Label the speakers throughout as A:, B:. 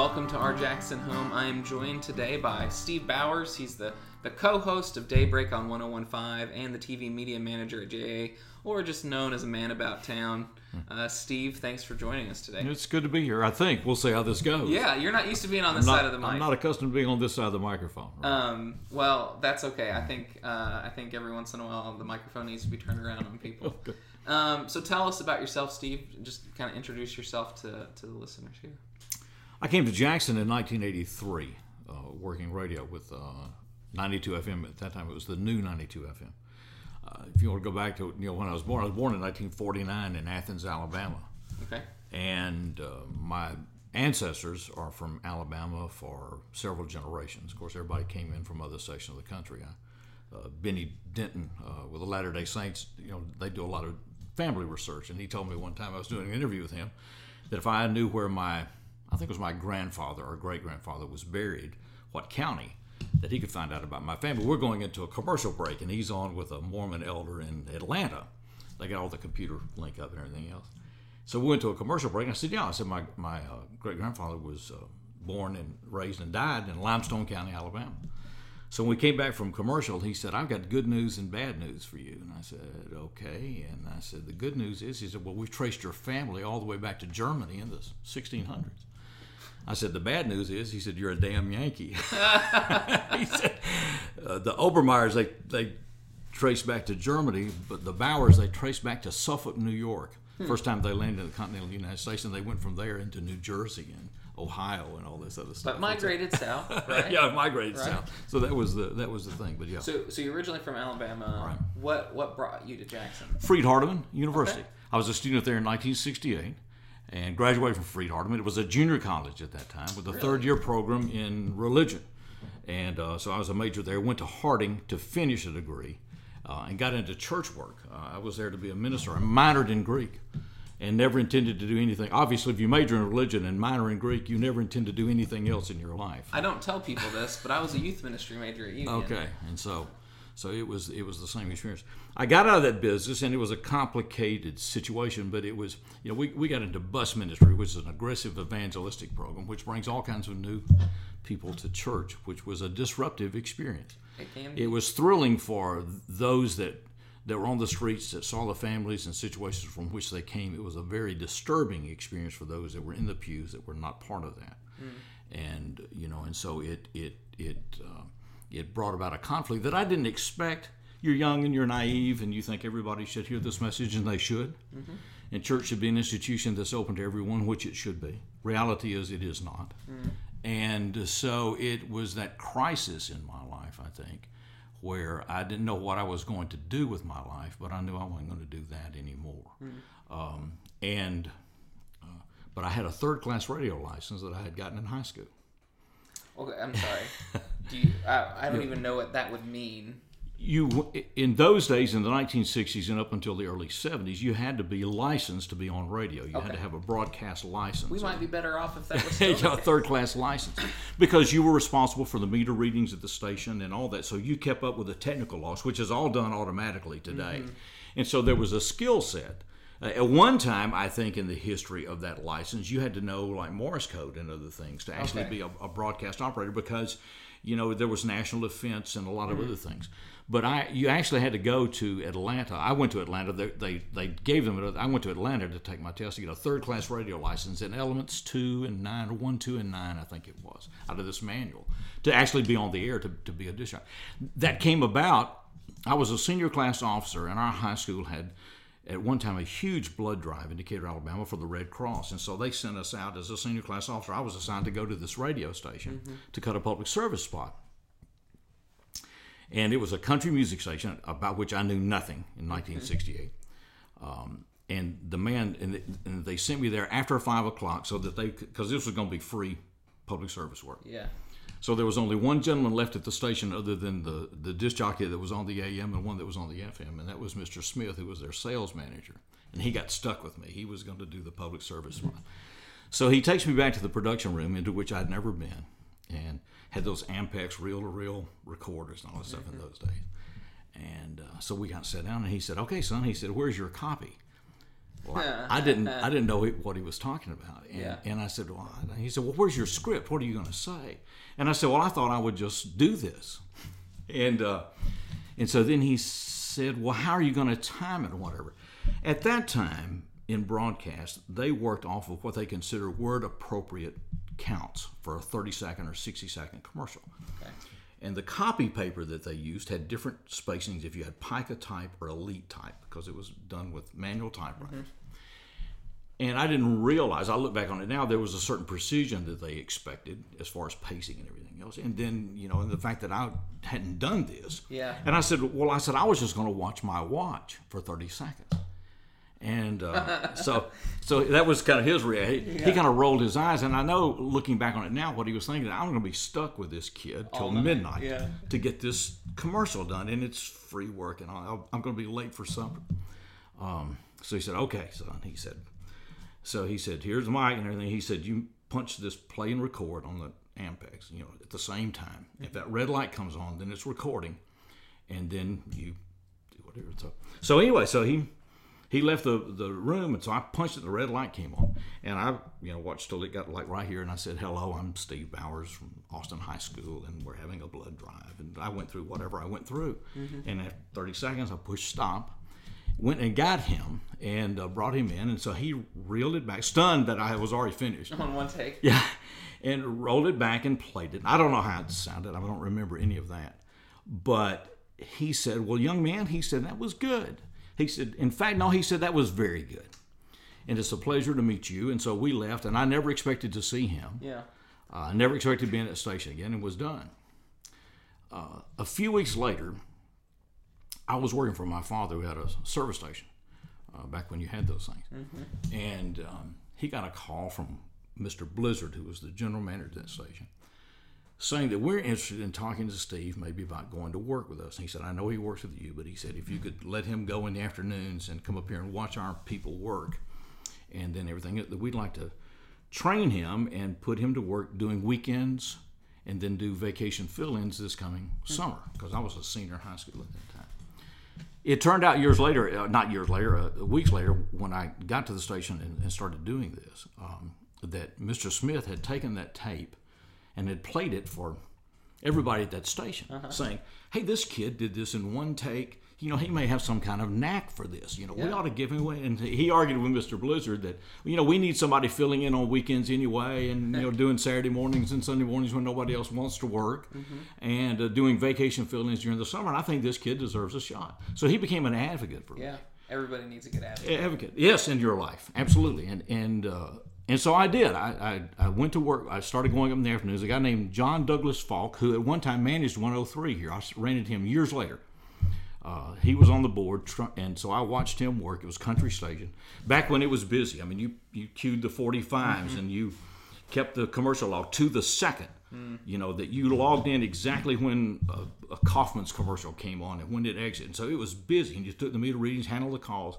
A: welcome to our Jackson home. I am joined today by Steve Bowers. He's the, the co host of Daybreak on 1015 and the TV media manager at JA, or just known as a man about town. Uh, Steve, thanks for joining us today.
B: It's good to be here. I think we'll see how this goes.
A: Yeah, you're not used to being on this
B: not,
A: side of the mic.
B: I'm not accustomed to being on this side of the microphone. right?
A: Um, well, that's okay. I think uh, I think every once in a while the microphone needs to be turned around on people.
B: Okay.
A: Um, so tell us about yourself, Steve. Just kind of introduce yourself to, to the listeners here.
B: I came to Jackson in 1983, uh, working radio with uh, 92 FM. At that time, it was the new 92 FM. Uh, if you want to go back to you know when I was born, I was born in 1949 in Athens, Alabama,
A: Okay.
B: and uh, my ancestors are from Alabama for several generations. Of course, everybody came in from other sections of the country. I, uh, Benny Denton uh, with the Latter Day Saints, you know, they do a lot of family research, and he told me one time I was doing an interview with him that if I knew where my, I think it was my grandfather or great grandfather was buried, what county, that he could find out about my family. We're going into a commercial break, and he's on with a Mormon elder in Atlanta. They got all the computer link up and everything else. So we went to a commercial break. And I said, "Yeah." I said, "My my uh, great grandfather was uh, born and raised and died in Limestone County, Alabama." So when we came back from commercial, he said, "I've got good news and bad news for you." And I said, "Okay." And I said, "The good news is," he said, "Well, we've traced your family all the way back to Germany in the 1600s." I said, "The bad news is," he said, "You're a damn Yankee." he said, uh, "The Obermeyers they they trace back to Germany, but the Bowers they trace back to Suffolk, New York. First time they landed in the continental United States, and they went from there into New Jersey and Ohio and all this other stuff.
A: But migrated south, right?
B: yeah, migrated
A: Right.
B: south. So that was the that was the thing. But yeah,
A: So, so you're originally from Alabama.
B: Right.
A: What what brought you to Jackson?
B: Freed Hardeman University.
A: Okay.
B: I was a student there in 1968 and graduated from Freed Hardeman. It was a junior college at that time with a third year program in religion. And uh, so I was a major there. Went to Harding to finish a degree uh, and got into church work. Uh, I was there to be a minister. I minored in Greek and never intended to do anything. Obviously, if you major in religion and minor in Greek, you never intend to do anything else in your life.
A: I don't tell people this, but I was a youth ministry major at Union.
B: Okay, and so so it was it was the same experience. I got out of that business, and it was a complicated situation, but it was you know we, we got into bus ministry, which is an aggressive evangelistic program, which brings all kinds of new people to church, which was a disruptive experience.
A: It.
B: It was thrilling for those that that were on the streets that saw the families and situations from which they came. It was a very disturbing experience for those that were in the pews that were not part of that. And you know, and so it it it uh, it brought about a conflict that I didn't expect. You're young and you're naive, and you think everybody should hear this message, and they should. And church should be an institution that's open to everyone, which it should be. Reality is, it is not. And so it was that crisis in my life, I think, where I didn't know what I was going to do with my life, but I knew I wasn't going to do that anymore. Um, and uh, but I had a third class radio license that I had gotten in high school.
A: Okay, I'm sorry. Do you? I, I don't even know what that would mean.
B: You in those days in the 1960s and up until the early 70s, you had to be licensed to be on radio. You had to have a broadcast license.
A: We might be better off if that was
B: Yeah, a third class license because you were responsible for the meter readings at the station and all that. So you kept up with the technical loss, which is all done automatically today. And so there was a skill set. Uh, at one time, I think in the history of that license, you had to know like Morse code and other things to actually
A: Okay.
B: be a, a broadcast operator because you know there was national defense and a lot of mm-hmm. other things. But I, you actually had to go to Atlanta. I went to Atlanta. They, they, they gave them. A, I went to Atlanta to take my test to get a third class radio license in elements two and nine, or one, two, and nine, I think it was, out of this manual to actually be on the air to, to be a dish. That came about. I was a senior class officer, and our high school had at one time a huge blood drive in Decatur, Alabama for the Red Cross. And so they sent us out as a senior class officer. I was assigned to go to this radio station to cut a public service spot. And it was a country music station about which I knew nothing in 1968. Um, and the man, and they sent me there after five o'clock so that they, because this was going to be free public service work.
A: Yeah.
B: So there was only one gentleman left at the station other than the, the disc jockey that was on the AM and one that was on the FM, and that was Mr. Smith, who was their sales manager. And he got stuck with me. He was going to do the public service spot. So he takes me back to the production room into which I'd never been and had those Ampex reel to reel recorders and all that stuff in those days. And uh, so we got sat down and he said, Okay, son, he said, Where's your copy? Well, I, I didn't I didn't know what he was talking about, and,
A: Yeah.
B: and I said, well, he said, well, where's your script? What are you going to say? And I said, well, I thought I would just do this, and uh, and so then he said, well, how are you going to time it or whatever? At that time in broadcast, they worked off of what they consider word appropriate counts for a 30 second or 60 second commercial.
A: Okay.
B: And the copy paper that they used had different spacings if you had pica type or elite type because it was done with manual typewriters. Mm-hmm. And I didn't realize, I look back on it now, there was a certain precision that they expected as far as pacing and everything else. And then, you know, and the fact that I hadn't done this.
A: Yeah.
B: And I said, well, I said, I was just going to watch my watch for 30 seconds. And uh, so, so that was kind of his reaction. He, he kind of rolled his eyes, and I know, looking back on it now, what he was thinking. I'm going to be stuck with this kid till midnight
A: yeah.
B: to get this commercial done, and it's free work, and I'll, I'm going to be late for supper. Um, so he said, "Okay, son." He said, "So he said, here's the mic and everything." He said, "You punch this play and record on the Ampex, you know, at the same time. If that red light comes on, then it's recording, and then you do whatever." So, so anyway, so he he left the, the room, and so I punched it. The red light came on, and I you know watched till it got like right here, and I said, "Hello, I'm Steve Bowers from Austin High School, and we're having a blood drive." And I went through whatever I went through, and after 30 seconds, I pushed stop, went and got him, and uh, brought him in, and so he reeled it back, stunned that I was already finished.
A: On one take.
B: Yeah, and rolled it back and played it. I don't know how it sounded. I don't remember any of that. But he said, "Well, young man," he said, "that was good." He said, "In fact, no," he said, "that was very good." And it's a pleasure to meet you. And so we left, and I never expected to see him.
A: Yeah.
B: Uh, I never expected to be in that station again, and was done. Uh, a few weeks later, I was working for my father, who had a service station uh, back when you had those things, and um, he got a call from Mr. Blizzard, who was the general manager of that station, saying that we're interested in talking to Steve, maybe about going to work with us. And he said, "I know he works with you, but he said if you could let him go in the afternoons and come up here and watch our people work, and then everything that we'd like to." train him and put him to work doing weekends and then do vacation fill-ins this coming summer because I was a senior in high school at that time. It turned out years later, uh, not years later, uh, weeks later, when I got to the station and, and started doing this, um, that Mr. Smith had taken that tape and had played it for everybody at that station, saying, "Hey, this kid did this in one take. You know, he may have some kind of knack for this. You know, we ought to give him away." And he argued with Mr. Blizzard that you know we need somebody filling in on weekends anyway, and you know doing Saturday mornings and Sunday mornings when nobody else wants to work, and uh, doing vacation fill-ins during the summer. And I think this kid deserves a shot. So he became an advocate for me
A: Yeah. Everybody needs a good advocate.
B: advocate. Yes, in your life, absolutely. And and uh, and so I did. I, I I went to work. I started going up in the afternoons. A guy named John Douglas Falk, who at one time managed 103 here. I into him years later. Uh, he was on the board, and so I watched him work. It was country station back when it was busy. I mean, you you queued the 45s and you kept the commercial log to the second. You know that you logged in exactly when a, a Kaufman's commercial came on and when it exited. And so it was busy, and you took the meter readings, handled the calls,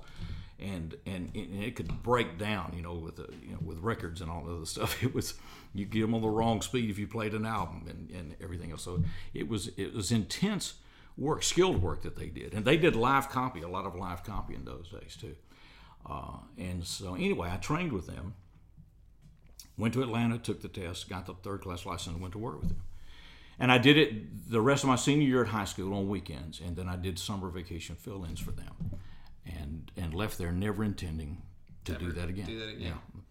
B: and and, and it could break down. You know, with the, you know with records and all the other stuff. It was you get them on the wrong speed if you played an album and, and everything else. So it was it was intense work, skilled work that they did, and they did live copy, a lot of live copy in those days too. Uh, and so anyway, I trained with them. Went to Atlanta, took the test, got the third class license, and went to work with them. And I did it the rest of my senior year at high school on weekends, and then I did summer vacation fill-ins for them, and and left there never intending to do that again.
A: do that again.
B: Yeah.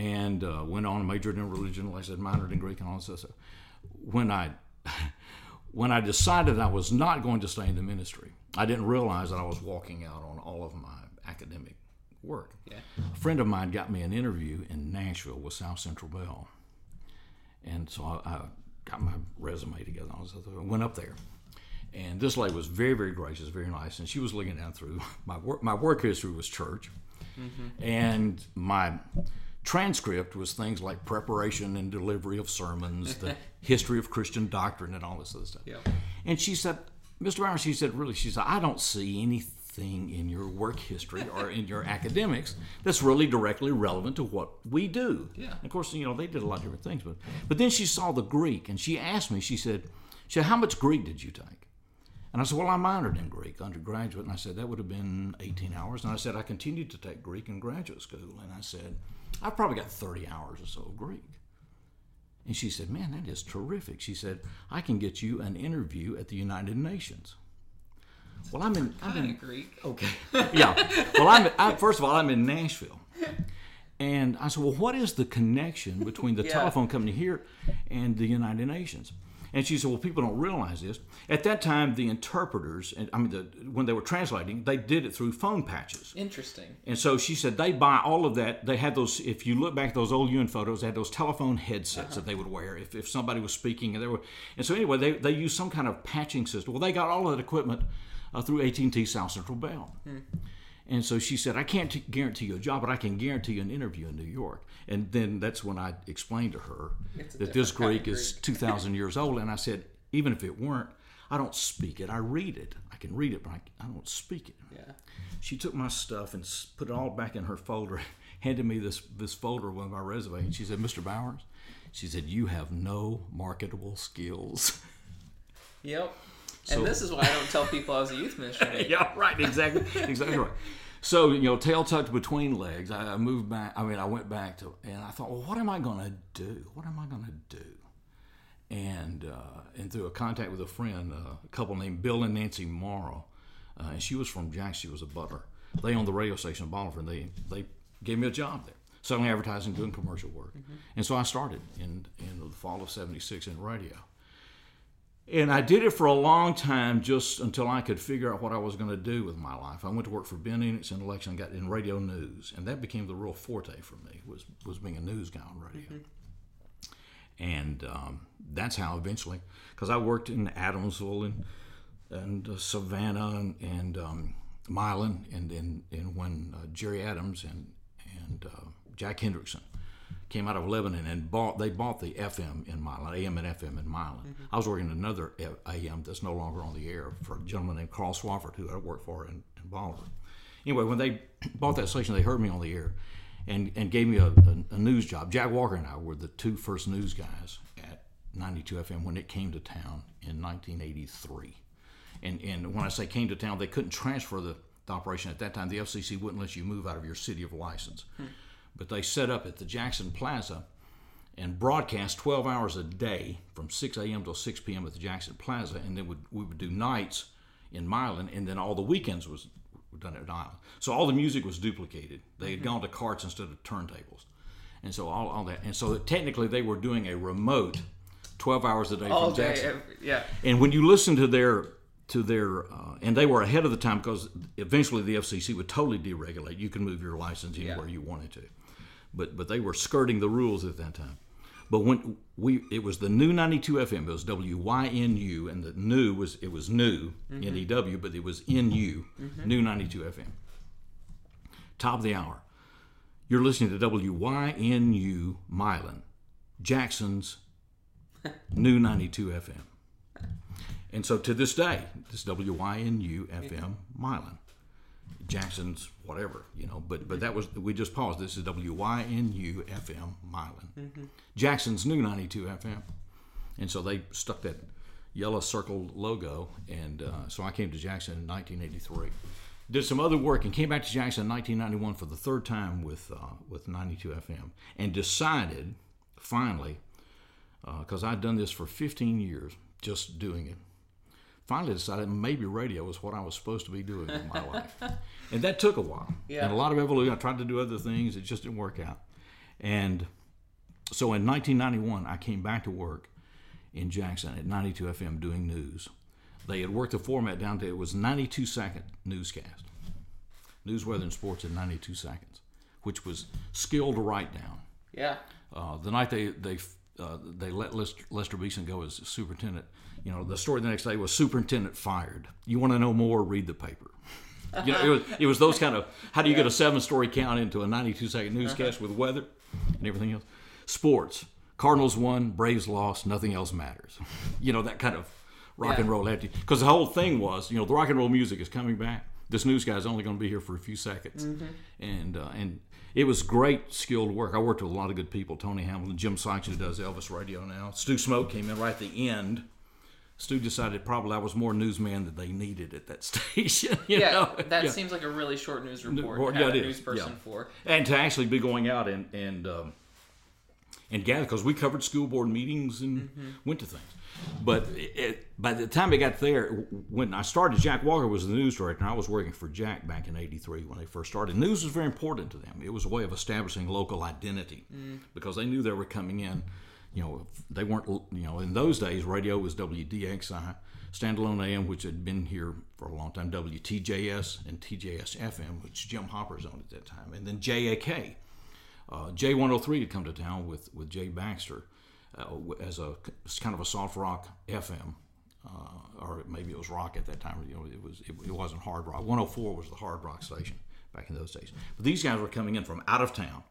B: And uh, went on, and majored in religion, like I said, minored in Greek and all this stuff. When I when I decided I was not going to stay in the ministry, I didn't realize that I was walking out on all of my academic work.
A: Yeah.
B: A friend of mine got me an interview in Nashville with South Central Bell, and so I, I got my resume together. I, was, I went up there, and this lady was very, very gracious, very nice, and she was looking down through my work. My work history was church, mm-hmm. and my transcript was things like preparation and delivery of sermons, the history of Christian doctrine, and all this other stuff.
A: Yeah.
B: And she said, Mr. Brown, she said, really, she said, I don't see anything in your work history or in your academics that's really directly relevant to what we do.
A: Yeah.
B: And Of course, you know, they did a lot of different things, but but then she saw the Greek and she asked me, she said, she said, How much Greek did you take? And I said, Well, I minored in Greek undergraduate. And I said, That would have been 18 hours. And I said, I continued to take Greek in graduate school. And I said, I've probably got 30 hours or so of Greek. And she said, Man, that is terrific. She said, I can get you an interview at the United Nations. Well, I'm in. I'm in
A: Greek.
B: Okay. Yeah. Well, I'm. I, first of all, I'm in Nashville, and I said, "Well, what is the connection between the
A: Yeah.
B: telephone company here and the United Nations?" And she said, "Well, people don't realize this. At that time, the interpreters, and I mean, the, when they were translating, they did it through phone patches."
A: Interesting.
B: And so she said they buy all of that. They had those. If you look back at those old UN photos, they had those telephone headsets that they would wear if, if somebody was speaking. And they were. And so anyway, they they used some kind of patching system. Well, they got all of that equipment uh, through AT and T South Central Bell. And so she said, I can't t- guarantee you a job, but I can guarantee you an interview in New York. And then that's when I explained to her that this
A: kind
B: Greek is 2,000 years old. And I said, even if it weren't, I don't speak it. I read it. I can read it, but I, I don't speak it.
A: Yeah.
B: She took my stuff and put it all back in her folder, handed me this, this folder with my resume, and she said, Mr. Bowers, she said, you have no marketable skills.
A: Yep.
B: So-
A: and this is why I don't tell people I was a youth minister.
B: yeah, right, exactly, exactly right. So, you know, tail tucked between legs, I moved back. I mean, I went back to, and I thought, well, what am I going to do? What am I going to do? And uh, and through a contact with a friend, uh, a couple named Bill and Nancy Morrow, uh, and she was from Jackson. She was a butler. They owned the radio station in Bolivar, and they they gave me a job there, selling advertising, doing commercial work. And so I started in in the fall of '76 in radio. And I did it for a long time just until I could figure out what I was going to do with my life. I went to work for Ben Enix in election, got in radio news, and that became the real forte for me was was being a news guy on radio. And um, that's how eventually, because I worked in Adamsville and and uh, Savannah and, and um, Milan, and and, and when uh, Jerry Adams and and uh, Jack Hendrickson came out of Lebanon and bought they bought the FM in Milan, AM and FM in Milan. I was working another AM that's no longer on the air for a gentleman named Carl Swafford who I worked for in, in Bolivar. Anyway, when they bought that station, they heard me on the air and, and gave me a, a, a news job. Jack Walker and I were the two first news guys at 92 FM when it came to town in 1983. And, and when I say came to town, they couldn't transfer the, the operation at that time. The FCC wouldn't let you move out of your city of license. Hmm. But they set up at the Jackson Plaza and broadcast 12 hours a day from 6 a.m. till 6 p.m. at the Jackson Plaza. And then would, we would do nights in Milan, and then all the weekends was were done at Island. So all the music was duplicated. They had gone to carts instead of turntables. And so all, all that. And so technically they were doing a remote 12 hours a day
A: All
B: from
A: day.
B: Jackson.
A: every- yeah.
B: And when you listen to their to their uh, and they were ahead of the time because eventually the FCC would totally deregulate. You can move your license anywhere you wanted to, but but they were skirting the rules at that time. But when we it was the new 92 FM, it was WYNU, and the new was it was new mm-hmm. NEW, but it was NU, mm-hmm. new 92 FM. Top of the hour. You're listening to WYNU Milan, Jackson's new 92 FM. And so to this day, this WYNU FM Milan, Jackson's whatever, you know, but but that was we just paused. This is WYNU FM Milan, Jackson's new 92 FM, and so they stuck that yellow circle logo, and uh, so I came to Jackson in 1983. Did some other work and came back to Jackson in 1991 for the third time with uh, with 92 FM, and decided finally because I'd done this for 15 years, just doing it. Finally decided maybe radio was what I was supposed to be doing in my life. And that took a while.
A: Yeah.
B: And a lot of evolution. I tried to do other things, it just didn't work out. And so in 1991, I came back to work in Jackson at 92 FM doing news. They had worked the format down to it was 92 second newscast. News, weather, and sports in 92 seconds, which was skill to write down.
A: Yeah.
B: Uh, the night they they uh, they let Lester, Lester Beeson go as superintendent, you know, the story the next day was superintendent fired. You want to know more? Read the paper. You know, it was it was those kind of how do you get a seven story count into a 92 second newscast with weather and everything else. Sports. Cardinals won, Braves lost, nothing else matters. You know that kind of rock and
A: Yeah.
B: roll attitude. Because the whole thing was, you know, the rock and roll music is coming back. This news guy is only going to be here for a few seconds, and uh, and it was great skilled work. I worked with a lot of good people. Tony Hamilton, Jim Sykes, who does Elvis Radio now. Stu Smoke came in right at the end Stu decided probably I was more newsman than they needed at that station. you
A: Yeah,
B: know?
A: that
B: Yeah.
A: seems like a really short news report to
B: yeah,
A: a news person
B: yeah.
A: for.
B: and to actually be going out and and um, and gather because we covered school board meetings and
A: Mm-hmm.
B: went to things. But it, by the time I got there, when I started, Jack Walker was the news director. and I was working for Jack back in '83 when they first started. News was very important to them. It was a way of establishing local identity
A: Mm.
B: because they knew they were coming in. You know, they weren't. You know, in those days, radio was WDXI, standalone AM, which had been here for a long time, WTJS and TJS FM, which Jim Hopper's owned at that time, and then JAK. Uh, J103 had come to town with, with Jay Baxter uh, as a as kind of a soft rock FM, uh, or maybe it was rock at that time. You know, it was it, it wasn't hard rock. 104 was the hard rock station back in those days. But these guys were coming in from out of town,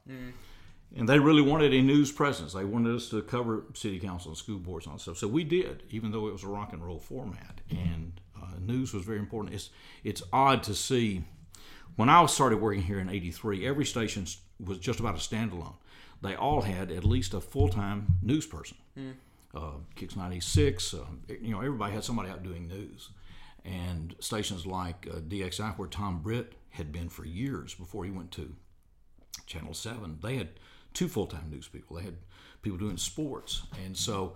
B: and they really wanted a news presence. They wanted us to cover city council and school boards and all stuff. So we did, even though it was a rock and roll format. And uh, news was very important. It's it's odd to see when I started working here in '83, every station was just about a standalone. They all had at least a full-time news person. Uh, Kicks 96, uh, you know, everybody had somebody out doing news. And stations like uh, DXI, where Tom Britt had been for years before he went to Channel 7, they had two full time news people. They had people doing sports. And so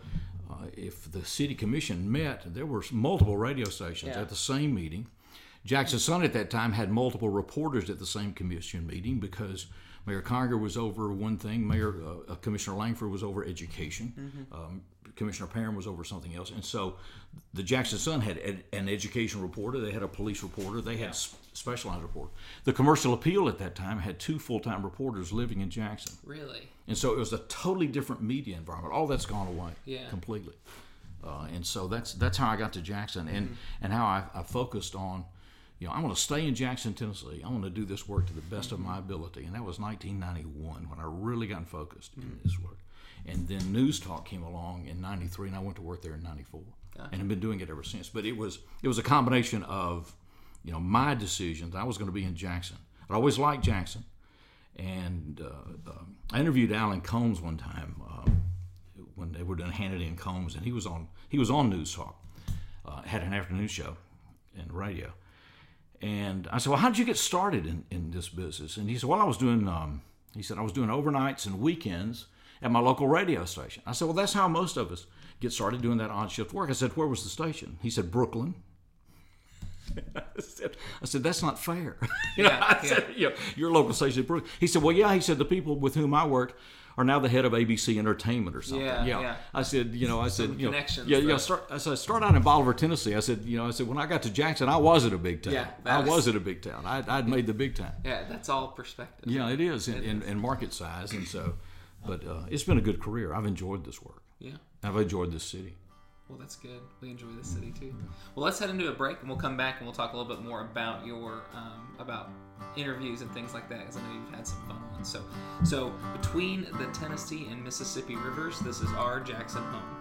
B: uh, if the city commission met, there were multiple radio stations
A: Yeah.
B: at the same meeting. Jackson Sun at that time had multiple reporters at the same commission meeting because Mayor Conger was over one thing, Mayor uh, Commissioner Langford was over education, um, Commissioner Parham was over something else, and so the Jackson Sun had ed- an education reporter, they had a police reporter, they had s- specialized reporter. The Commercial Appeal at that time had two full-time reporters living in Jackson,
A: Really?
B: and so it was a totally different media environment. All that's gone away
A: Yeah.
B: completely. Uh, and so that's that's how I got to Jackson, and and how I, I focused on, you know, I want to stay in Jackson, Tennessee. I want to do this work to the best of my ability, and that was 1991 when I really got focused in this work. And then News Talk came along in '93, and I went to work there in '94, and have been doing it ever since. But it was it was a combination of, you know, my decisions. I was going to be in Jackson. I always liked Jackson, and uh, um, I interviewed Alan Colmes one time. Um, when they were doing Hannity and Colmes, and he was on he was on News Talk, uh, had an afternoon show in radio, and I said, "Well, how did you get started in, in this business?" And he said, "Well, I was doing um, he said I was doing overnights and weekends at my local radio station." I said, "Well, that's how most of us get started doing that odd shift work." I said, "Where was the station?" He said, "Brooklyn." I said, I said, that's not fair. you know,
A: Yeah,
B: I said, you know, your local station. is Brooklyn." He said, well, yeah. He said, the people with whom I work are now the head of ABC Entertainment or something.
A: Yeah, yeah.
B: I said, you know, I said,
A: Some
B: you know, yeah, yeah. Start, I said, start out in Bolivar, Tennessee. I said, you know, I said, when I got to Jackson, I was at a big town.
A: Yeah,
B: I
A: was-
B: was at a big town. I, I'd made the big town.
A: Yeah, that's all perspective.
B: Yeah, it is in, in, in market size, and so, but uh, it's been a good career. I've enjoyed this work.
A: Yeah.
B: I've enjoyed this city.
A: Well, that's good. We enjoy the city too. Well, let's head into a break, and we'll come back and we'll talk a little bit more about your um, about interviews and things like that, because I know you've had some fun ones. So, so between the Tennessee and Mississippi rivers, this is our Jackson home.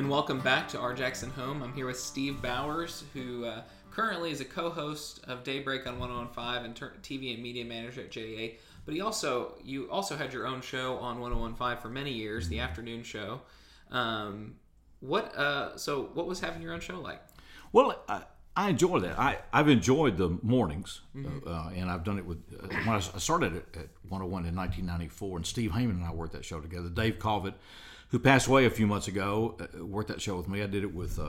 A: And welcome back to our Jackson home. I'm here with Steve Bowers, who uh, currently is a co-host of Daybreak on 1015 and TV and media manager at JA. But he also, you also had your own show on 1015 for many years, the afternoon show. Um, what? Uh, so, what was having your own show like?
B: Well, I, I enjoy that. I, I've enjoyed the mornings, uh, and I've done it with. Uh, when I started at, at 101 in 1994, and Steve Heyman and I worked that show together. Dave Covitt, who passed away a few months ago, uh, worked that show with me. I did it with uh,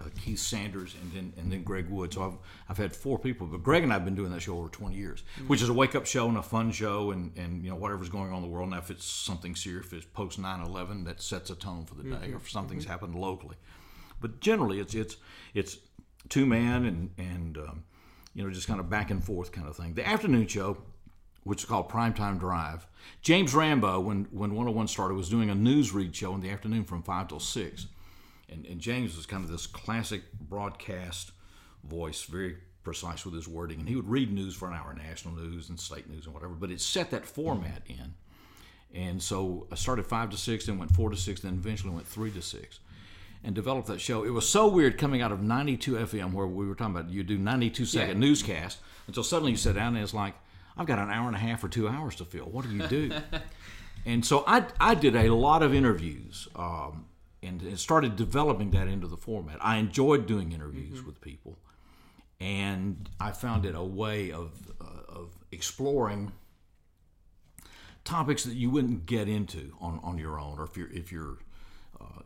B: uh, Keith Sanders and then and then Greg Wood. So I've I've had four people, but Greg and I've been doing that show over 20 years, which is a wake up show and a fun show, and and you know whatever's going on in the world. Now, if it's something serious, if it's post 9/11, that sets a tone for the day, or if something's happened locally but generally it's it's it's two man and and um, you know just kind of back and forth kind of thing. The afternoon show, which is called Primetime Drive, James Rambo when when 101 started was doing a news read show in the afternoon from five till six, and and James was kind of this classic broadcast voice, very precise with his wording, and he would read news for an hour, national news and state news and whatever. But it set that format in. And so I started five to six, then went four to six, then eventually went three to six. and developed that show. It was so weird coming out of 92 FM where we were talking about you do 92 second
A: Yeah.
B: newscast until suddenly you sit down and it's like, I've got an hour and a half or two hours to fill. What do you do? and so I, I did a lot of interviews um, and, and started developing that into the format. I enjoyed doing interviews with people and I found it a way of, uh, of exploring topics that you wouldn't get into on, on your own, or if you're if you're,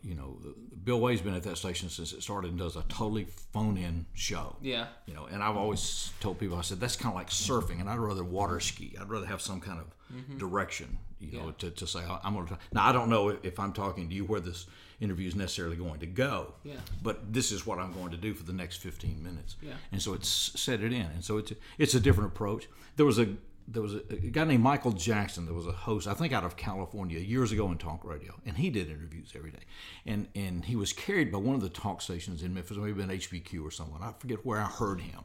B: you know, Bill Way's been at that station since it started and does a totally phone-in show.
A: Yeah.
B: You know, and I've always told people, I said that's kind of like surfing, and I'd rather water ski. I'd rather have some kind of mm-hmm. direction, you know, to, to say I'm going to. Now I don't know if, if I'm talking to you where this interview is necessarily going to go.
A: Yeah.
B: But this is what I'm going to do for the next 15 minutes.
A: Yeah.
B: And so it's set it in, and so it's it's a different approach. There was a there was a, a guy named Michael Jackson that was a host, I think, out of California years ago in talk radio, and he did interviews every day, and and he was carried by one of the talk stations in Memphis, maybe been HBQ or someone. I forget where I heard him,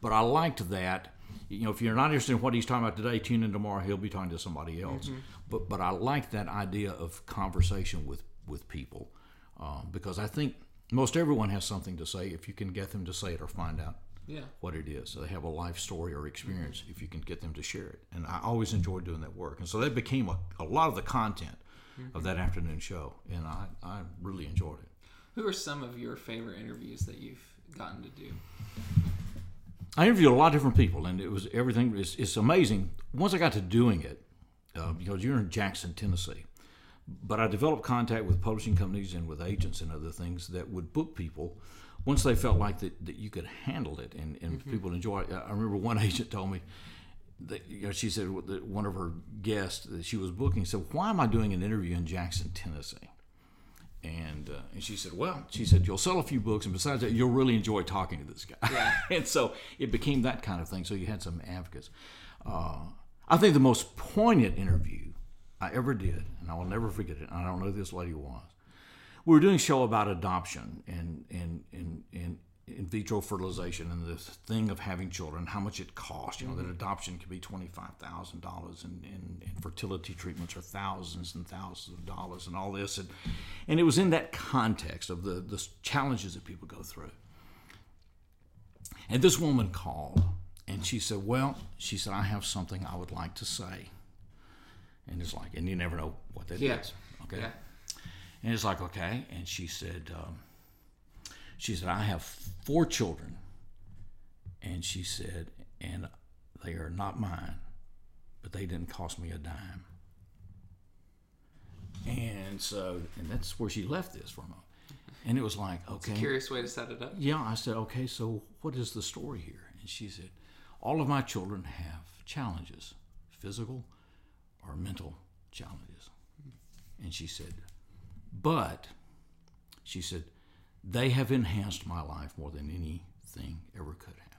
B: but I liked that. You know, if you're not interested in what he's talking about today, tune in tomorrow. He'll be talking to somebody else. But but I like that idea of conversation with with people um, because I think most everyone has something to say if you can get them to say it or find out
A: Yeah.
B: what it is. So they have a life story or experience if you can get them to share it. And I always enjoyed doing that work. And so that became a, a lot of the content of that afternoon show. And I, I really enjoyed it.
A: Who are some of your favorite interviews that you've gotten to do?
B: I interviewed a lot of different people, and it was everything. It's, it's amazing. Once I got to doing it, uh, because you're in Jackson, Tennessee, but I developed contact with publishing companies and with agents and other things that would book people once they felt like that, that you could handle it and, and people enjoy it. I remember one agent told me that you know, she said that one of her guests that she was booking said, "Why am I doing an interview in Jackson, Tennessee?" And uh, and she said, "Well, she said you'll sell a few books, and besides that, you'll really enjoy talking to this guy."
A: Yeah.
B: and so it became that kind of thing. So you had some advocates. Uh, I think the most poignant interview I ever did, and I will never forget it. And I don't know who this lady was. We were doing a show about adoption and in vitro fertilization and this thing of having children, how much it costs. You know, that adoption can be twenty five thousand dollars, and, and and fertility treatments are thousands and thousands of dollars, and all this, and and it was in that context of the the challenges that people go through. And this woman called and she said, Well, she said, I have something I would like to say. And it's like, and you never know what that is.
A: Yeah.
B: Okay.
A: Yeah.
B: And it's like, okay. And she said, um, she said, I have four children. And she said, and they are not mine, but they didn't cost me a dime. And so, and that's where she left this from. And it was like, okay.
A: Curious way to set it up.
B: Yeah, I said, okay, so what is the story here? And she said, all of my children have challenges, physical or mental challenges. And she said, but she said, they have enhanced my life more than anything ever could have.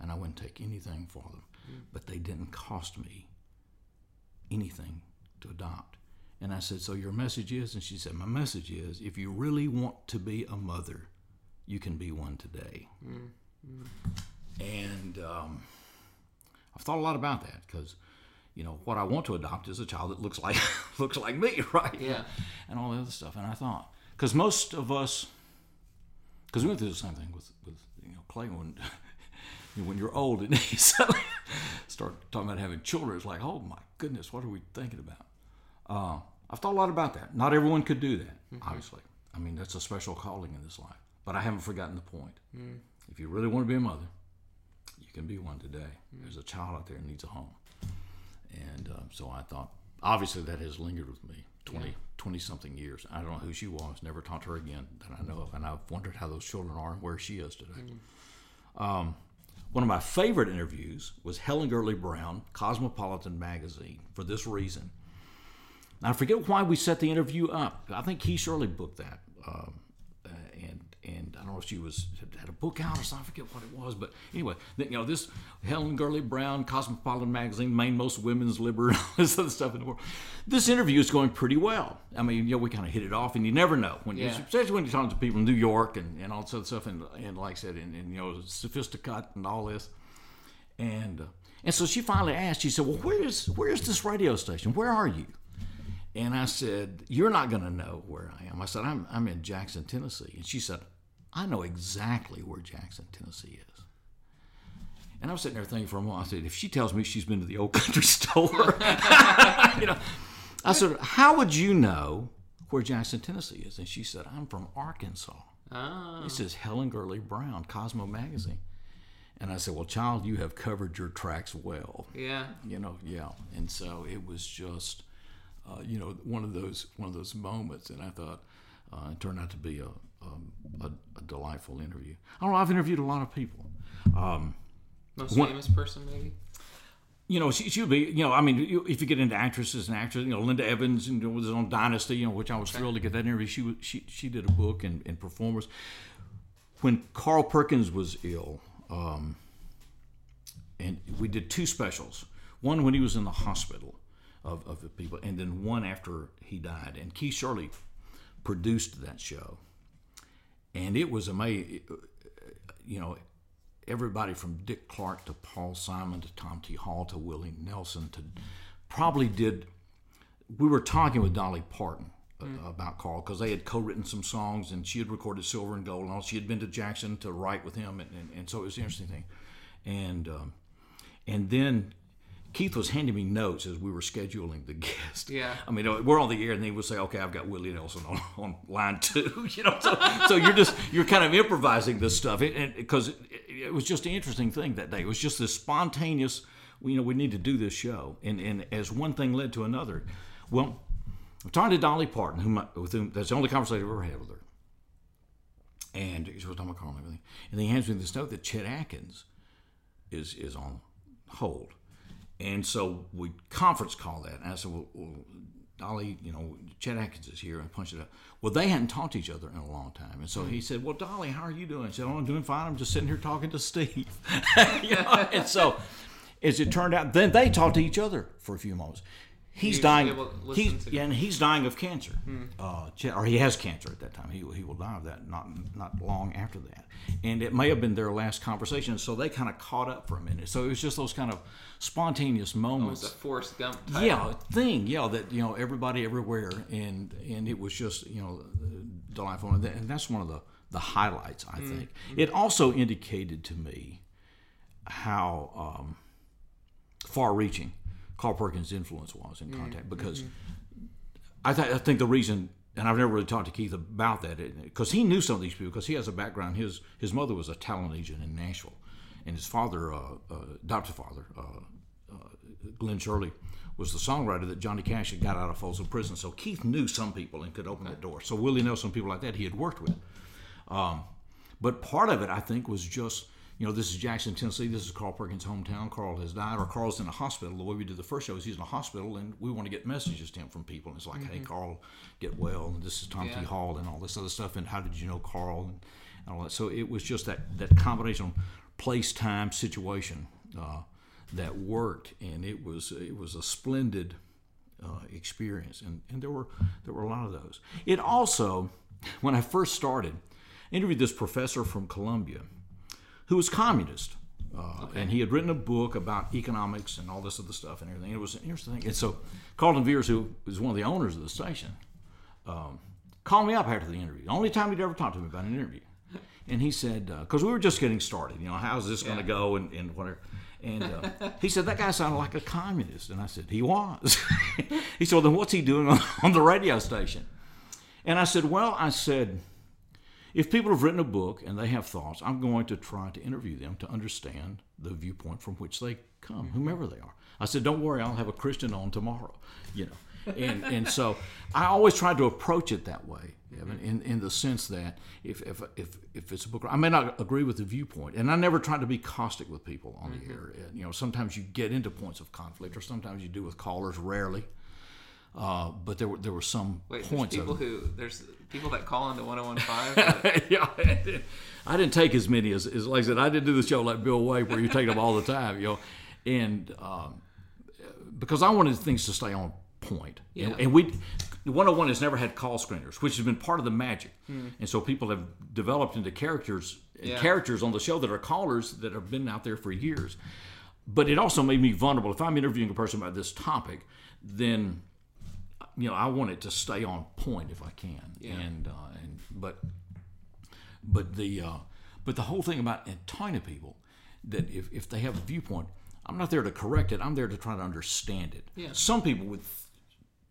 B: And I wouldn't take anything for them. But they didn't cost me anything to adopt. And I said, So your message is? And she said, My message is if you really want to be a mother, you can be one today. And um, I've thought a lot about that because, you know, what I want to adopt is a child that looks like looks like me, right?
A: Yeah.
B: And all the other stuff. And I thought, because most of us, because we went through the same thing with with you know Clay when. When you're old and you suddenly start talking about having children, it's like, oh my goodness, what are we thinking about? Uh, I've thought a lot about that. Not everyone could do that, obviously. I mean, that's a special calling in this life. But I haven't forgotten the point. If you really want to be a mother, you can be one today. There's a child out there that needs a home. And uh, so I thought, obviously, that has lingered with me 20, 20 something years. I don't know who she was, never talked to her again that I know of. And I've wondered how those children are and where she is today. Um, one of my favorite interviews was Helen Gurley Brown, Cosmopolitan Magazine, for this reason. Now, I forget why we set the interview up. I think Keith Sherley booked that. Um, and I don't know if she was had a book out or something. I forget what it was, but anyway, then, you know this Helen Gurley Brown, Cosmopolitan Magazine, main most women's liber, and all this other stuff in the world. This interview is going pretty well. I mean, you know, we kind of hit it off, and you never know when, you,
A: Yeah.
B: especially when you're talking to people in New York and, and all this other stuff, and, and like I said, and, and you know, sophisticate and all this. And uh, and so she finally asked. She said, "Well, where is where is this radio station? Where are you?" And I said, You're not going to know where I am. I said, I'm, I'm in Jackson, Tennessee. And she said, I know exactly where Jackson, Tennessee is. And I was sitting there thinking for a moment. I said, If she tells me she's been to the old country store, you know, I said, How would you know where Jackson, Tennessee is? And she said, I'm from Arkansas.
A: Oh.
B: This is Helen Gurley Brown, Cosmo Magazine. And I said, Well, child, you have covered your tracks well
A: Yeah.
B: you know yeah and so it was just uh, you know one of those one of those moments and i thought uh, it turned out to be a, um, a, a delightful interview. I don't know i've interviewed a lot of people. Um,
A: Most
B: What-
A: famous person, maybe.
B: you know she, she would be you know i mean you, if you get into actresses and actors you know linda evans you know, was on dynasty you know which i was thrilled to get that interview. She was- she, she did a book and, and performers. When carl perkins was ill um, and we did two specials. One when he was in the hospital of, of the people and then one after he died. And keith sherley produced that show and it was amazing you know everybody from dick clark to paul simon to tom t. Hall to willie nelson to probably did we were talking with dolly parton uh, about carl because they had co-written some songs and she had recorded silver and gold and all. She had been to jackson to write with him and, and, and so it was an interesting thing. And um, and then Keith was handing me notes as we were scheduling the guest.
A: Yeah.
B: I mean, uh, we're on the air, and he would say, "Okay, I've got Willie Nelson on, on line two. You know, so, so you're just you're kind of improvising this stuff, it, because it, it, was just an interesting thing that day. It was just this spontaneous. You know, we need to do this show, and and as one thing led to another, well, I'm talking to Dolly Parton, whom I, with whom that's the only conversation I've ever had with her, and she was talking about calling and everything, and he hands me this note that Chet Atkins is is on hold. And so we conference call that. And I said, well, well, Dolly, you know, Chet Atkins is here. And punched it up. Well, they hadn't talked to each other in a long time. And so he said, well, Dolly, how are you doing? I said, oh, I'm doing fine. I'm just sitting here talking to Steve. you know? And so as it turned out, then they talked to each other for a few moments. He's
A: was
B: dying. He's,
A: to-
B: yeah, and he's dying of cancer, uh, or he has cancer at that time. He, he will die of that not not long after that, and it may have been their last conversation. So they kind of caught up for a minute. So it was just those kind of spontaneous
A: It
B: moments
A: was a Forrest Gump type.
B: yeah thing yeah that you know everybody everywhere and and it was just you know delightful and, that- and that's one of the the highlights i think it also indicated to me how um, far reaching carl perkins influence was in contact because I, th- I think the reason and I've never really talked to Keith about that because he knew some of these people because he has a background. His his mother was a talent agent in Nashville, and his father, uh, uh, adopted father, uh, uh, Glen Sherley, was the songwriter that Johnny Cash had got out of Folsom Prison. So Keith knew some people and could open that door. So Willie Nelson, people like that, he had worked with. Um, but part of it, I think, was just you know this is Jackson, Tennessee. This is Carl Perkins' hometown. Carl has died, or Carl's in a hospital. The way we did the first show is he's in a hospital, and we want to get messages to him from people. And it's like, hey, Carl, get well. And this is Tom
A: Yeah.
B: T. Hall and all this other stuff. And how did you know Carl and, and all that? So it was just that that combination of place, time, situation uh, that worked, and it was it was a splendid uh, experience, and, and there were there were a lot of those. It also, when I first started, I interviewed this professor from Columbia, who was communist, uh, and he had written a book about economics and all this other stuff and everything. It was interesting, thing. and so Carlton Veers, who was one of the owners of the station, um, called me up after the interview. The only time he'd ever talked to me about an interview. And he said, because we were just getting started, you know, how's this going to
A: Yeah.
B: go and, and whatever. And uh, he said, that guy sounded like a communist. And I said, he was. he said, well, then what's he doing on, on the radio station? And I said, well, I said, if people have written a book and they have thoughts, I'm going to try to interview them to understand the viewpoint from which they come, mm-hmm. whomever they are. I said, don't worry, I'll have a Christian on tomorrow, you know. And, and so I always try to approach it that way, Evan, mm-hmm. in, in the sense that if, if, if, if it's a book, I may not agree with the viewpoint, and I never try to be caustic with people on the mm-hmm. air. And, you know, sometimes you get into points of conflict, or sometimes you do with callers, rarely. Uh, but there were there were some
A: Wait,
B: points
A: people
B: of
A: who there's people that call into 1015.
B: yeah, I didn't, I didn't take as many as, as like I said. I didn't do the show like Bill Way where you take them all the time, you know, and um, because I wanted things to stay on point.
A: Yeah.
B: And, and we, 101 has never had call screeners, which has been part of the magic,
A: Hmm.
B: and so people have developed into characters
A: Yeah.
B: characters on the show that are callers that have been out there for years. But it also made me vulnerable. If I'm interviewing a person about this topic, then you know, I want it to stay on point if I can.
A: Yeah.
B: And uh, and but but the uh, but the whole thing about and tiny people that if, if they have a viewpoint, I'm not there to correct it. I'm there to try to understand it.
A: Yeah.
B: Some people would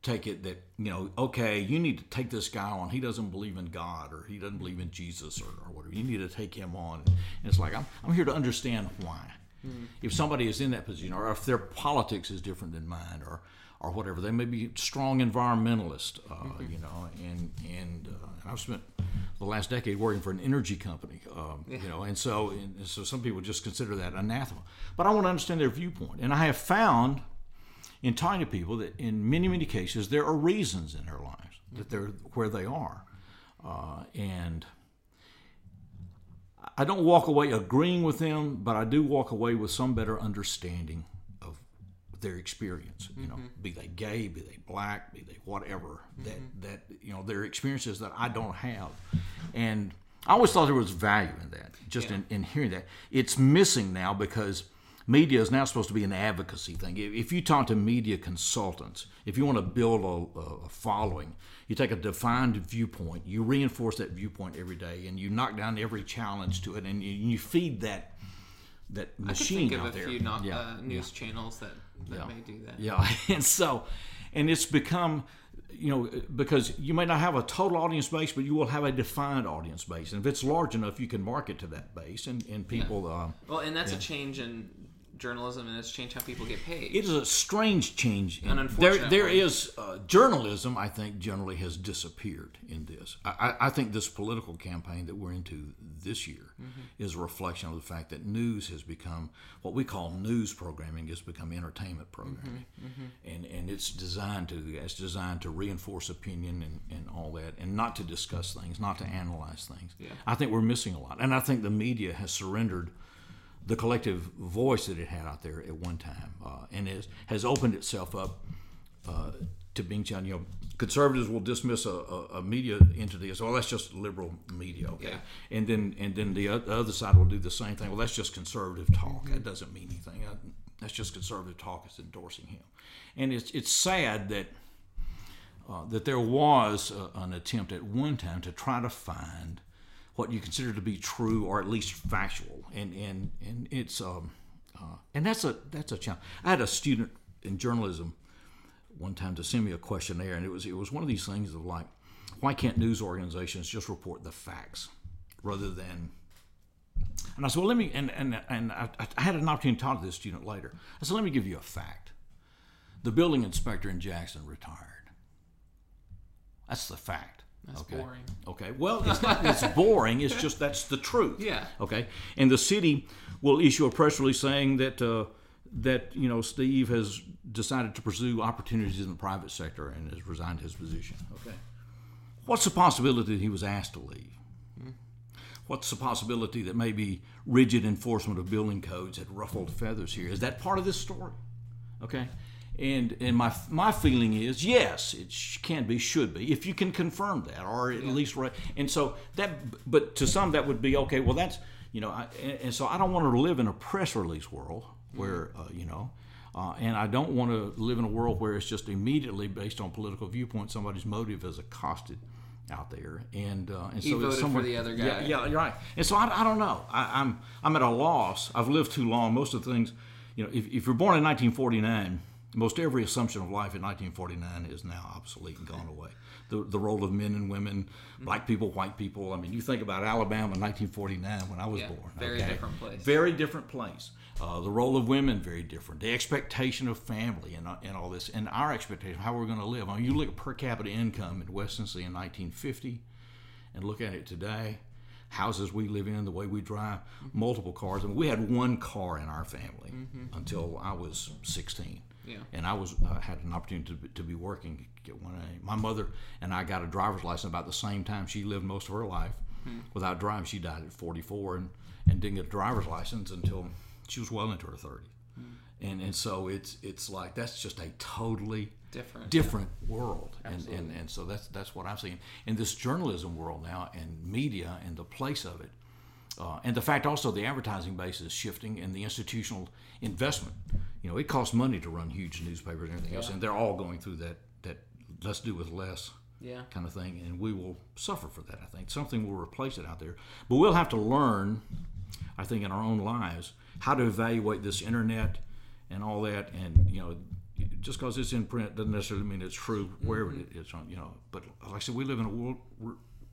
B: take it that you know, okay, you need to take this guy on. He doesn't believe in God or he doesn't believe in Jesus or, or whatever. You need to take him on. And it's like I'm I'm here to understand why. If somebody is in that position, or if their politics is different than mine, or or whatever, they may be strong environmentalist, uh, you know, and and, uh, and I've spent the last decade working for an energy company, um, you know, and so and so some people just consider that anathema. But I want to understand their viewpoint, and I have found in talking to people that in many many cases there are reasons in their lives that they're where they are, uh, and I don't walk away agreeing with them, but I do walk away with some better understanding their experience. You know, mm-hmm. be they gay, be they black, be they whatever. Mm-hmm. That that you know their experiences that I don't have, and I always thought there was value in that. Just in, in hearing that, it's missing now because media is now supposed to be an advocacy thing. If, if you talk to media consultants, if you want to build a, a following, you take a defined viewpoint, you reinforce that viewpoint every day, and you knock down every challenge to it, and you, you feed that that machine
A: I could think of
B: out
A: a
B: there.
A: few not,
B: Yeah,
A: uh, news channels that, that may do that.
B: yeah, and so, and it's become, you know, because you may not have a total audience base, but you will have a defined audience base, and if it's large enough, you can market to that base, and and people. Uh,
A: Well, and that's a change in journalism, and it's changed how people get paid.
B: it is a strange change. In,
A: An
B: there, there is uh, journalism. I think generally has disappeared in this. I, I, think this political campaign that we're into this year
A: Mm-hmm.
B: is a reflection of the fact that news has become what we call news programming has become entertainment programming,
A: Mm-hmm,
B: and and it's designed to it's designed to reinforce opinion and, and all that, and not to discuss things, not to analyze things. I think we're missing a lot, and I think the media has surrendered the collective voice that it had out there at one time, uh, and is, has opened itself up uh, to being challenged. You know, conservatives will dismiss a, a, a media entity as, "Well, that's just liberal media," okay,
A: Yeah.
B: and then and then the, the other side will do the same thing. Well, that's just conservative talk. That doesn't mean anything. Uh, That's just conservative talk. It's endorsing him, and it's it's sad that. Uh, that there was uh, an attempt at one time to try to find what you consider to be true or at least factual, and and and it's um, uh, and that's a that's a challenge. I had a student in journalism one time to send me a questionnaire, and it was it was one of these things of like, why can't news organizations just report the facts rather than and I said, well, let me, and, and, and I, I had an opportunity to talk to this student later. I said, let me give you a fact. The building inspector in Jackson retired. That's the fact.
A: That's
B: okay.
A: boring.
B: Okay. Well, it's not. It's boring. It's just that's the truth.
A: Yeah.
B: Okay. And the city will issue a press release saying that uh, that you know Steve has decided to pursue opportunities in the private sector and has resigned his position. Okay. What's the possibility that he was asked to leave? What's the possibility that maybe rigid enforcement of building codes had ruffled feathers here? Is that part of this story? Okay. And and my my feeling is yes, it sh- can be, should be, if you can confirm that, or at least right. And so that, but to some that would be okay. Well, that's you know, I, and, and so I don't want to live in a press release world where uh, you know, uh, and I don't want to live in a world where it's just immediately based on political viewpoint, somebody's motive is accosted out there, and uh, and
A: He
B: so it's
A: voted for the other guy.
B: Yeah, yeah, you're right. And so I, I don't know. I, I'm I'm at a loss. I've lived too long. Most of the things, you know, if, if you're born in 1949, most every assumption of life in 1949 is now obsolete and gone away. The, the role of men and women, black people, white people. I mean, you think about Alabama in 1949 when I was
A: Yeah,
B: born.
A: very different place.
B: Very different place. Uh, the role of women very different. The expectation of family and, uh, and all this, and our expectation of how we're going to live. I mean, you look at per capita income in West Tennessee in 1950, and look at it today. Houses we live in, the way we drive, multiple cars. I mean, we had one car in our family until I was 16.
A: Yeah.
B: And I was uh, had an opportunity to, be- to be working, get one. My mother and I got a driver's license about the same time. She lived most of her life without driving. She died at 44 and, and didn't get a driver's license until she was well into her 30s. And and so it's it's like that's just a totally
A: Different.
B: different world and, and and so that's that's what i'm seeing in this journalism world now and media and the place of it uh, and the fact also the advertising base is shifting and the institutional investment you know it costs money to run huge newspapers and everything else and they're all going through that that let's do with less
A: Yeah.
B: kind of thing, and we will suffer for that. I think something will replace it out there, but we'll have to learn, I think, in our own lives how to evaluate this internet and all that. And you know, just because it's in print doesn't necessarily mean it's true wherever mm-hmm. it is on. You know, but like I said, we live in a world,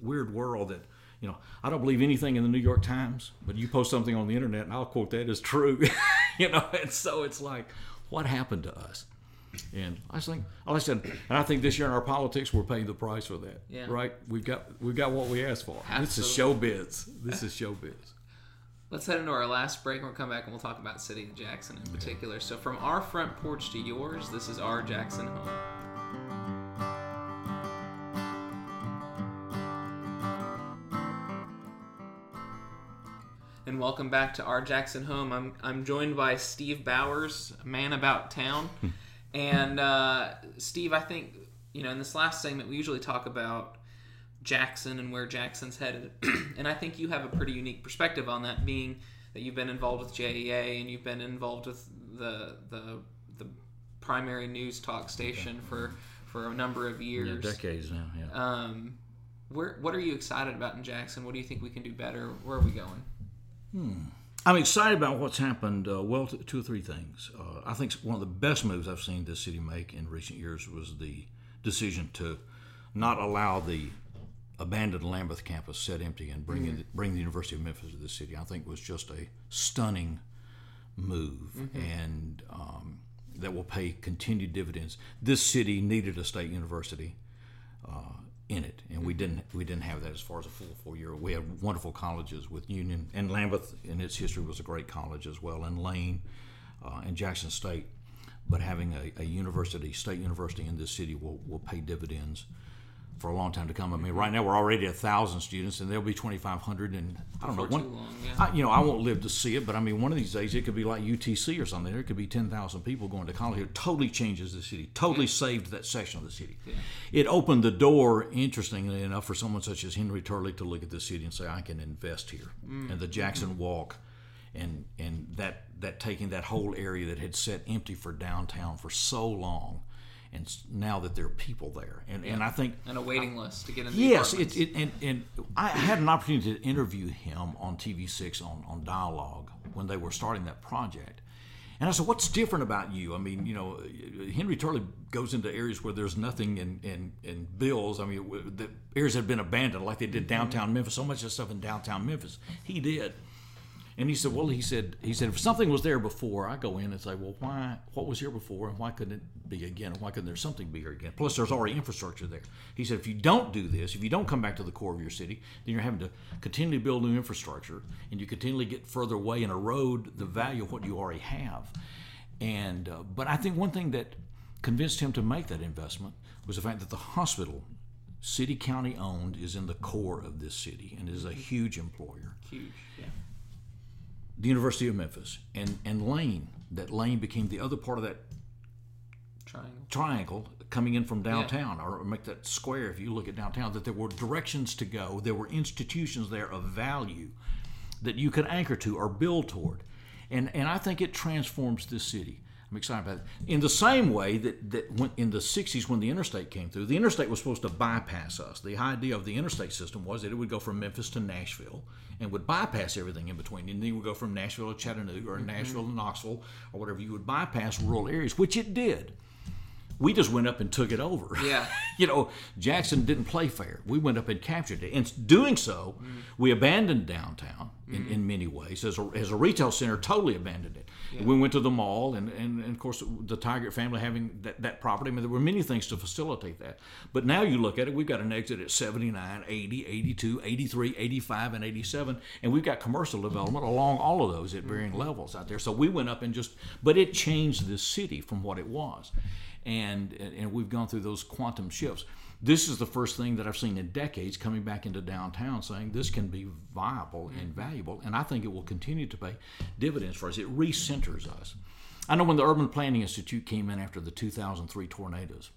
B: weird world that. You know, I don't believe anything in the New York Times, but you post something on the internet and I'll quote that as true. you know, and so it's like, what happened to us? And I think, like I said, and I think this year in our politics, we're paying the price for that.
A: Yeah.
B: Right? We've got we've got what we asked for. This is showbiz. This is showbiz.
A: Let's head into our last break and we'll come back and we'll talk about City of Jackson in particular. So, from our front porch to yours, this is our Jackson home. And welcome back to our Jackson home. I'm, I'm joined by Steve Bowers, man about town. and uh, Steve, I think, you know, in this last segment, we usually talk about Jackson and where Jackson's headed. and I think you have a pretty unique perspective on that, being that you've been involved with JEA and you've been involved with the the, the primary news talk station for for a number of
B: Yeah,
A: years.
B: decades now. Yeah.
A: um, where what are you excited about in Jackson? What do you think we can do better? Where are we going?
B: I'm excited about what's happened. Uh, well, two or three things. Uh, I think one of the best moves I've seen this city make in recent years was the decision to not allow the abandoned Lambuth campus set empty and bring in, bring the University of Memphis to the city. I think was just a stunning move, and um, that will pay continued dividends. This city needed a state university uh, in it, and we didn't we didn't have that as far as a full four year. We had wonderful colleges with Union and Lambuth in its history was a great college as well, and Lane uh, and Jackson State. But having a, a university, state university in this city will, will pay dividends for a long time to come. I mean, right now we're already a thousand students, and there'll be twenty five hundred, and I don't know one.
A: long, yeah.
B: I, you know, I won't live to see it, but I mean, one of these days it could be like UTC or something. There could be 10,000 people going to college. It totally changes the city, totally saved that section of the city. It opened the door, interestingly enough, for someone such as Henry Turley to look at the city and say, I can invest here. Mm. And the Jackson mm-hmm. Walk and, and that, that taking that whole area that had sat empty for downtown for so long. And now that there are people there, and, and I think
A: And a waiting list to get in. The
B: Yes, it, it, and, and I had an opportunity to interview him on TV6 on, on Dialogue when they were starting that project. And I said, What's different about you? I mean, you know, Henry Turley goes into areas where there's nothing in, in, in bills. I mean, the areas have been abandoned, like they did downtown Memphis, so much of stuff in downtown Memphis. He did. And he said, well, he said, he said, if something was there before, I go in and say, well, why, what was here before, and why couldn't it be again, and why couldn't there something be here again? Plus, there's already infrastructure there. He said, if you don't do this, if you don't come back to the core of your city, then you're having to continually build new infrastructure, and you continually get further away and erode the value of what you already have. And, uh, but I think one thing that convinced him to make that investment was the fact that the hospital, city county owned, is in the core of this city and is a huge employer
A: huge. Yeah.
B: The University of Memphis and, and Lane. That Lane became the other part of that
A: Triangle.
B: triangle coming in from downtown, or make that square if you look at downtown, that there were directions to go, there were institutions there of value that you could anchor to or build toward. And, and I think it transforms this city. I'm excited about it. In the same way that, that when, in the 60s, when the interstate came through, the interstate was supposed to bypass us. The idea of the interstate system was that it would go from Memphis to Nashville and would bypass everything in between. And then you would go from Nashville to Chattanooga or Nashville to Knoxville or whatever. You would bypass rural areas, which it did. We just went up and took it over.
A: Yeah.
B: you know, Jackson didn't play fair. We went up and captured it. And doing so, mm-hmm. we abandoned downtown in, in mm-hmm. many ways. As a, as a retail center, totally abandoned it. We went to the mall, and, and, and of course, the Tiger family having that, that property. I mean, there were many things to facilitate that. But now you look at it, we've got an exit at 79, 80, 82, 83, 85, and 87. And we've got commercial development along all of those at varying mm-hmm. levels out there. So we went up and just, but it changed the city from what it was and and we've gone through those quantum shifts. This is the first thing that I've seen in decades coming back into downtown saying this can be viable and mm-hmm. valuable, and I think it will continue to pay dividends for us. It recenters us. I know when the Urban Planning Institute came in after the 2003 tornadoes,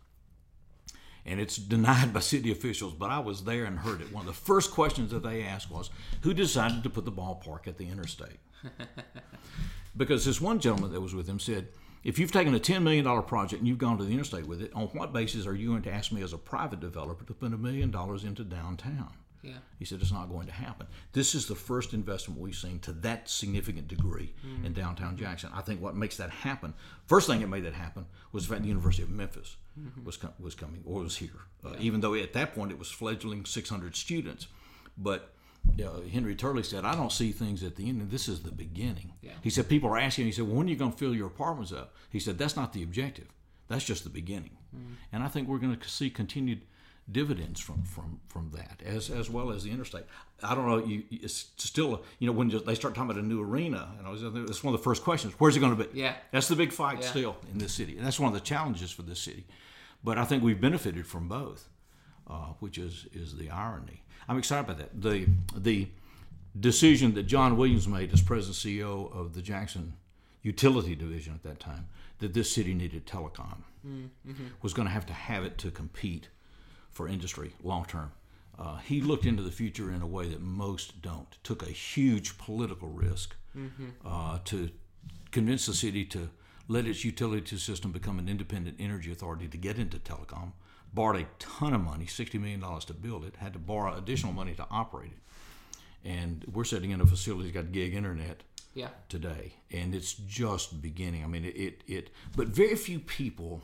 B: and it's denied by city officials, but I was there and heard it. One of the first questions that they asked was, Who decided to put the ballpark at the interstate? because this one gentleman that was with him said, if you've taken a $10 million project and you've gone to the interstate with it, on what basis are you going to ask me as a private developer to put a million dollars into downtown?
A: Yeah.
B: He said it's not going to happen. This is the first investment we've seen to that significant degree
A: Mm.
B: in downtown Jackson. I think what makes that happen, first thing that made that happen was the fact the University of Memphis
A: Mm-hmm.
B: was com- was coming or was here. Uh, Even though at that point it was fledgling 600 students, but uh, Henry Turley said, "I don't see things at the end. This is the beginning."
A: Yeah.
B: He said, "People are asking." He said, well, "When are you going to fill your apartments up?" He said, "That's not the objective. That's just the beginning." And I think we're going to see continued dividends from from from that, as as well as the interstate. I don't know. You, it's still you know when they start talking about a new arena, and I was it's one of the first questions. Where's it going to be?
A: Yeah.
B: that's the big fight
A: Yeah.
B: still in this city, and that's one of the challenges for this city. But I think we've benefited from both, uh, which is is the irony. I'm excited about that. The the decision that John Williams made as president CEO of the Jackson Utility Division at that time that this city needed telecom was going to have to have it to compete for industry long term. Uh, he looked into the future in a way that most don't. Took a huge political risk uh, to convince the city to let its utility system become an independent energy authority to get into telecom. Borrowed a ton of money, $60 million to build it, had to borrow additional money to operate it. And we're sitting in a facility that's got gig internet
A: Yeah.
B: today, and it's just beginning. I mean, it, it, it but very few people,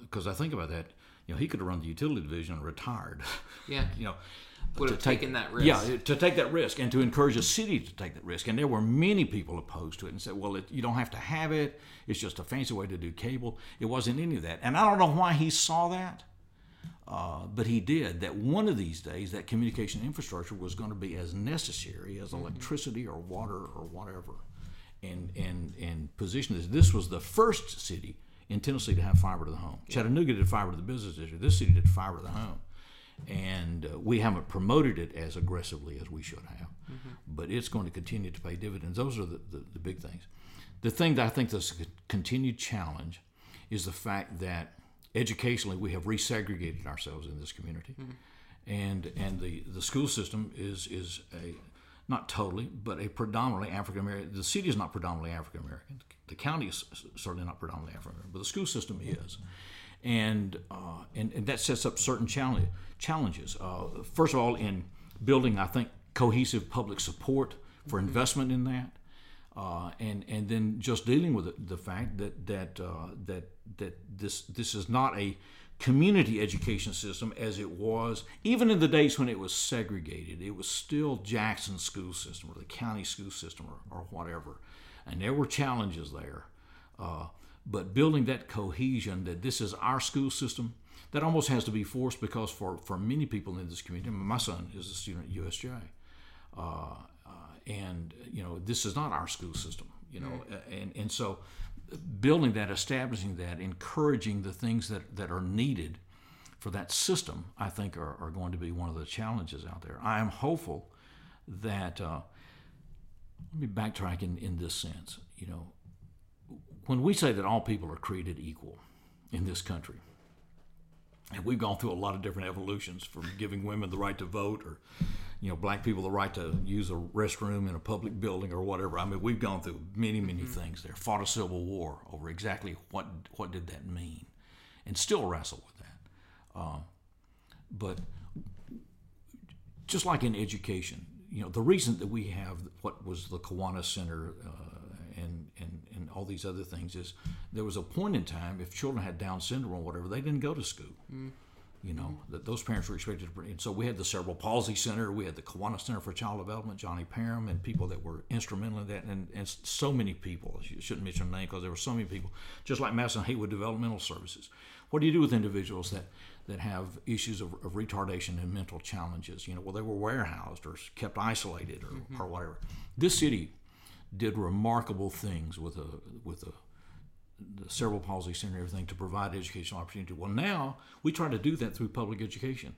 B: because I think about that, you know, he could have run the utility division and retired,
A: Yeah.
B: you know.
A: Would
B: to
A: have
B: take-
A: taken that risk.
B: Yeah, to take that risk and to encourage a city to take that risk. And there were many people opposed to it and said, well, it, you don't have to have it. It's just a fancy way to do cable. It wasn't any of that. And I don't know why he saw that, uh, but he did. That one of these days, that communication infrastructure was going to be as necessary as electricity or water or whatever. And, and, and position this. This was the first city in Tennessee to have fiber to the home. Chattanooga did fiber to the business district. This city did fiber to the home and uh, we haven't promoted it as aggressively as we should have. But it's going to continue to pay dividends. Those are the, the, the big things. The thing that I think that's a continued challenge is the fact that educationally we have resegregated ourselves in this community, and and the, the school system is is a not totally, but a predominantly African American. The city is not predominantly African American. The county is certainly not predominantly African American, but the school system is and, uh, and and that sets up certain challenge, challenges. Uh, first of all, in building, I think cohesive public support for investment in that, uh, and and then just dealing with the, the fact that that uh, that that this this is not a community education system as it was even in the days when it was segregated. It was still Jackson school system or the county school system or, or whatever, and there were challenges there. Uh, but building that cohesion that this is our school system that almost has to be forced because for, for many people in this community my son is a student at usj uh, uh, and you know this is not our school system you know and, and so building that establishing that encouraging the things that, that are needed for that system i think are, are going to be one of the challenges out there. I am hopeful that uh, let me backtrack in, in this sense you know. When we say that all people are created equal in this country, and we've gone through a lot of different evolutions from giving women the right to vote or you know black people the right to use a restroom in a public building or whatever. I mean we've gone through many many things there. Fought a civil war over exactly what what did that mean? And still wrestle with that. Uh, but just like in education you know the reason that we have what was the Kiwanis Center uh, and, and and all these other things is there was a point in time if children had Down syndrome or whatever they didn't go to school. You know that those parents were expected to. bring- And so we had the Cerebral Palsy Center, we had the Kiwanis Center for Child Development, Johnny Parham, and people that were instrumental in that, and, and so many people. You shouldn't mention their name because there were so many people. Just like Madison Haywood Developmental Services. What do you do with individuals that that have issues of, of retardation and mental challenges? You know, well they were warehoused or kept isolated or, mm-hmm. or whatever. This city did remarkable things with a with a the cerebral palsy center and everything to provide educational opportunity. Well, now we try to do that through public education.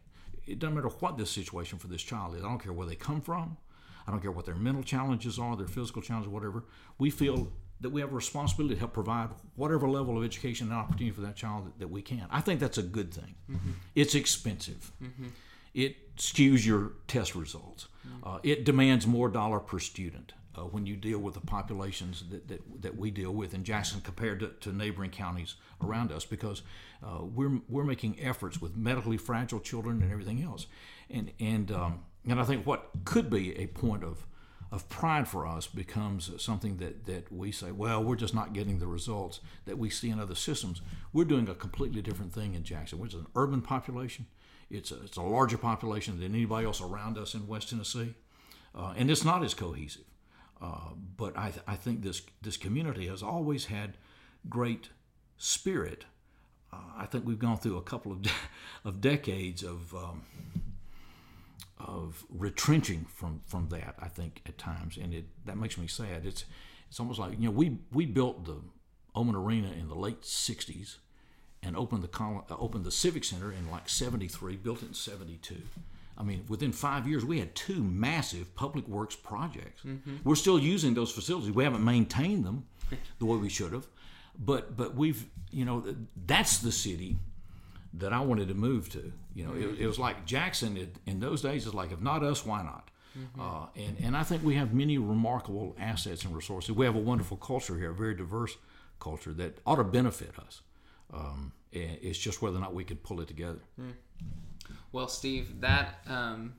B: It doesn't matter what this situation for this child is. I don't care where they come from. I don't care what their mental challenges are, their physical challenges, whatever. We feel that we have a responsibility to help provide whatever level of education and opportunity for that child that, that we can. I think that's a good thing. It's expensive. It skews your test results. Uh, it demands more dollar per student. uh, when you deal with the populations that, that, that we deal with in Jackson compared to, to neighboring counties around us because uh, we're, we're making efforts with medically fragile children and everything else. And, and, um, and I think what could be a point of, of pride for us becomes something that, that we say, well, we're just not getting the results that we see in other systems. We're doing a completely different thing in Jackson, which is an urban population. It's a, it's a larger population than anybody else around us in West Tennessee. Uh, and it's not as cohesive. Uh, but I, th- I think this this community has always had great spirit. Uh, I think we've gone through a couple of de- of decades of um, of retrenching from from that. I think at times, and it that makes me sad. It's it's almost like you know we we built the Oman Arena in the late '60s and opened the uh, opened the Civic Center in like '73, built it in '72 I mean, within five years, we had two massive public works projects. Mm-hmm. We're still using those facilities. We haven't maintained them the way we should have, but but we've you know that's the city that I wanted to move to. You know, it, it was like Jackson it, in those days. Is like if not us, why not? Mm-hmm. Uh, and and I think we have many remarkable assets and resources. We have a wonderful culture here, a very diverse culture that ought to benefit us. Um, it's just whether or not we can pull it together. Mm.
A: Well, Steve, that um,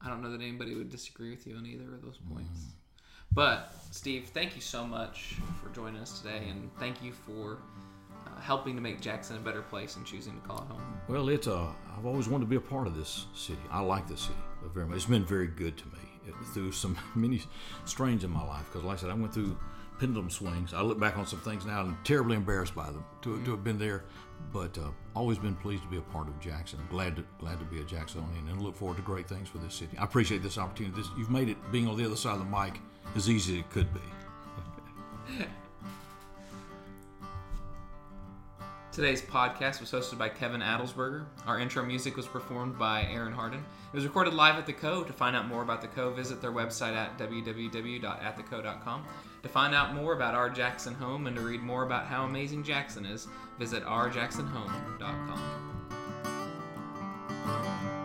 A: I don't know that anybody would disagree with you on either of those points. Mm. But Steve, thank you so much for joining us today, and thank you for uh, helping to make Jackson a better place and choosing to call it home.
B: Well, it's. Uh, I've always wanted to be a part of this city. I like this city very much. It's been very good to me it, through some many strains in my life. Because, like I said, I went through pendulum swings. I look back on some things now and I'm terribly embarrassed by them to, mm-hmm. to have been there but uh, always been pleased to be a part of Jackson. Glad to glad to be a Jacksonian and look forward to great things for this city. I appreciate this opportunity. This, you've made it being on the other side of the mic as easy as it could be.
A: Today's podcast was hosted by Kevin Adelsberger. Our intro music was performed by Aaron Harden. It was recorded live at The Co. To find out more about The Co, visit their website at www.attheco.com. To find out more about our Jackson home and to read more about how amazing Jackson is, visit ourjacksonhome.com.